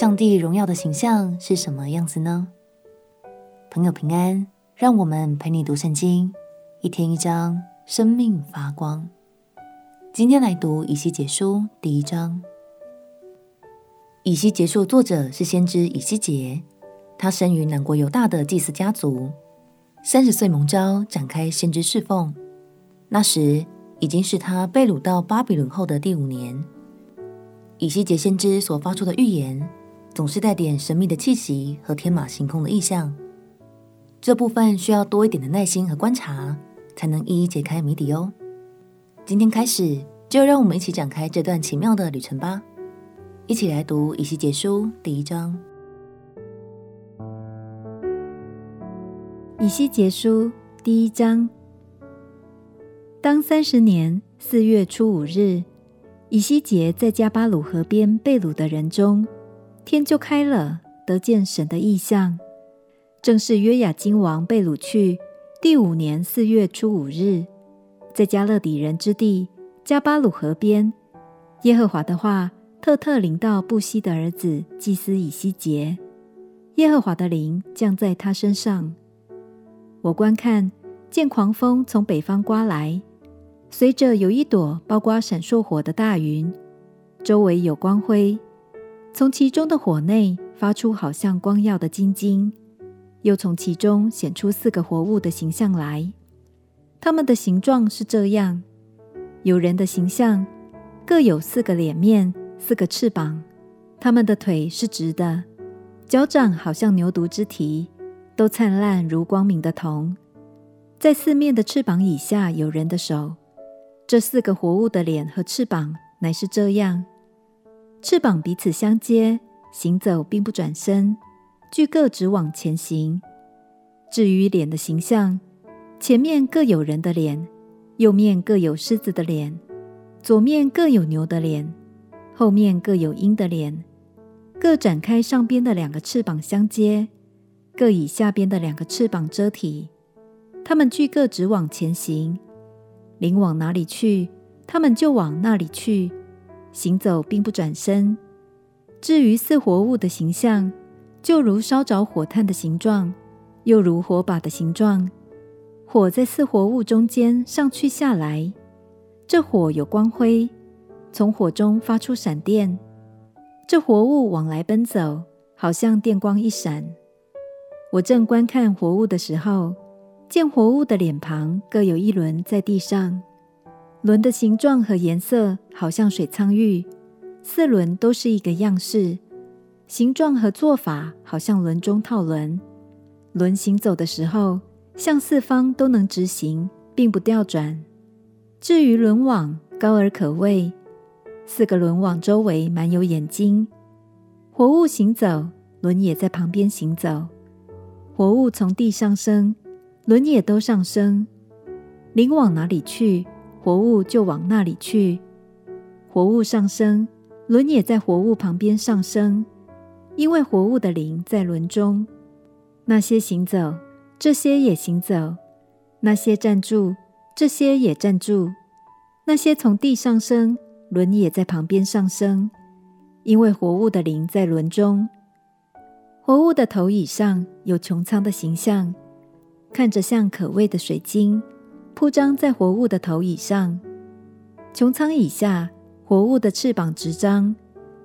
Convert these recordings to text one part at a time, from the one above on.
上帝荣耀的形象是什么样子呢？朋友平安，让我们陪你读圣经，一天一章，生命发光。今天来读以西结书第一章。以西结书作者是先知以西结，他生于南国犹大的祭司家族，三十岁蒙召展开先知侍奉，那时已经是他被掳到巴比伦后的第五年。以西结先知所发出的预言，总是带点神秘的气息和天马行空的意象，这部分需要多一点的耐心和观察，才能一一解开谜底哦。今天开始，就让我们一起展开这段奇妙的旅程吧。一起来读《以西结书》第一章。《以西结书》第一章，当三十年四月初五日，以西结在加巴鲁河边被掳的人中。天就开了，得见神的异象。正是约雅斤王被掳去第五年四月初五日，在迦勒底人之地迦巴鲁河边，耶和华的话特特临到布西的儿子祭司以西结。耶和华的灵降在他身上。我观看，见狂风从北方刮来，随着有一朵包括闪烁火的大云，周围有光辉。从其中的火内发出好像光耀的金晶，又从其中显出四个活物的形象来。他们的形状是这样：有人的形象，各有四个脸面、四个翅膀。他们的腿是直的，脚掌好像牛犊之蹄，都灿烂如光明的铜。在四面的翅膀以下有人的手。这四个活物的脸和翅膀乃是这样。翅膀彼此相接，行走并不转身，俱各直往前行。至于脸的形象，前面各有人的脸，右面各有狮子的脸，左面各有牛的脸，后面各有鹰的脸，各展开上边的两个翅膀相接，各以下边的两个翅膀遮体。他们俱各直往前行，灵往哪里去，他们就往那里去。行走并不转身。至于似活物的形象，就如烧着火炭的形状，又如火把的形状。火在似活物中间上去下来，这火有光辉，从火中发出闪电。这活物往来奔走，好像电光一闪。我正观看活物的时候，见活物的脸庞各有一轮在地上。轮的形状和颜色好像水苍玉，四轮都是一个样式，形状和做法好像轮中套轮。轮行走的时候，向四方都能直行，并不调转。至于轮网，高而可畏，四个轮网周围满有眼睛。活物行走，轮也在旁边行走。活物从地上升，轮也都上升。灵往哪里去，活物就往那里去，活物上升，轮也在活物旁边上升，因为活物的灵在轮中。那些行走，这些也行走；那些站住，这些也站住。那些从地上升，轮也在旁边上升，因为活物的灵在轮中。活物的头以上有穹苍的形象，看着像可畏的水晶。铺张在活物的头以上，穹苍以下，活物的翅膀直张，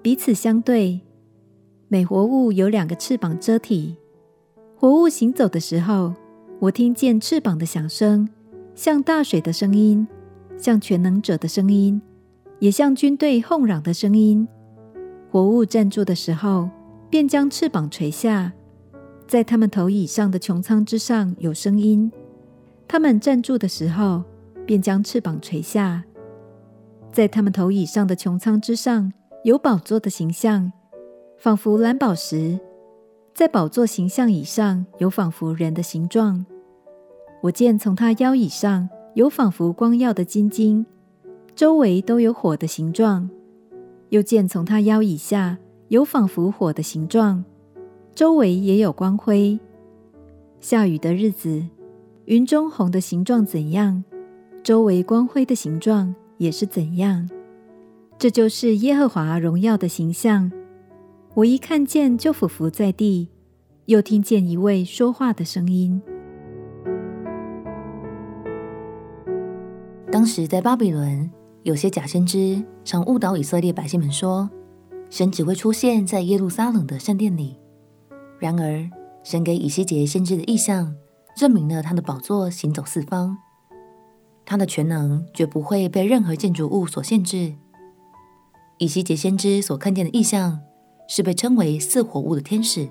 彼此相对。每活物有两个翅膀遮体。活物行走的时候，我听见翅膀的响声，像大水的声音，像全能者的声音，也像军队轰嚷的声音。活物站住的时候，便将翅膀垂下，在他们头以上的穹苍之上有声音。他们站住的时候，便将翅膀垂下。在他们头以上的穹苍之上，有宝座的形象，仿佛蓝宝石；在宝座形象以上，有仿佛人的形状。我见从他腰以上有仿佛光耀的金晶，周围都有火的形状；又见从他腰以下有仿佛火的形状，周围也有光辉。下雨的日子。云中红的形状怎样，周围光辉的形状也是怎样。这就是耶和华荣耀的形象。我一看见就俯伏在地，又听见一位说话的声音。当时在巴比伦，有些假先知常误导以色列百姓们说，神只会出现在耶路撒冷的圣殿里。然而，神给以西结先知的异象，证明了他的宝座行走四方，他的全能绝不会被任何建筑物所限制。以西结先知所看见的异象，是被称为四活物的天使，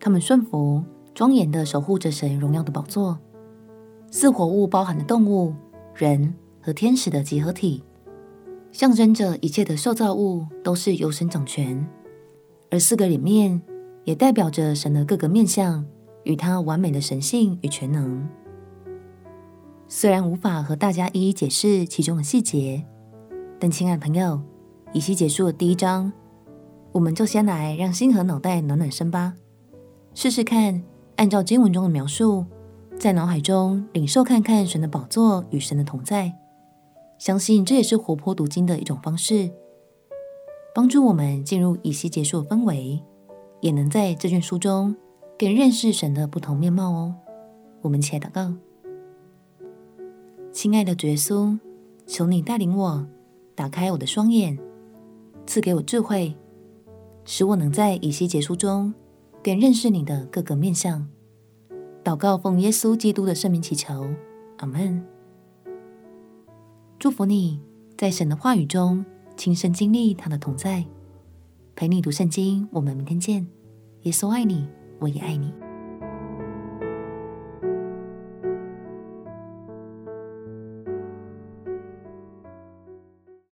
他们顺服、庄严地守护着神荣耀的宝座。四活物包含的动物。人和天使的集合体，象征着一切的受造物都是由神掌权，而四个脸面也代表着神的各个面向与他完美的神性与全能。虽然无法和大家一一解释其中的细节，但亲爱的朋友，以西结束的第一章，我们就先来让心和脑袋暖暖身吧，试试看按照经文中的描述。在脑海中领受看看神的宝座与神的同在，相信这也是活泼读经的一种方式，帮助我们进入以西结束的氛围，也能在这卷书中便认识神的不同面貌哦。我们一起来祷告：亲爱的主耶稣，求你带领我打开我的双眼，赐给我智慧，使我能在以西结书中更认识你的各个面向。祷告奉耶稣基督的圣名祈求，阿门。祝福你在神的话语中亲身经历他的同在，陪你读圣经。我们明天见。耶稣爱你，我也爱你。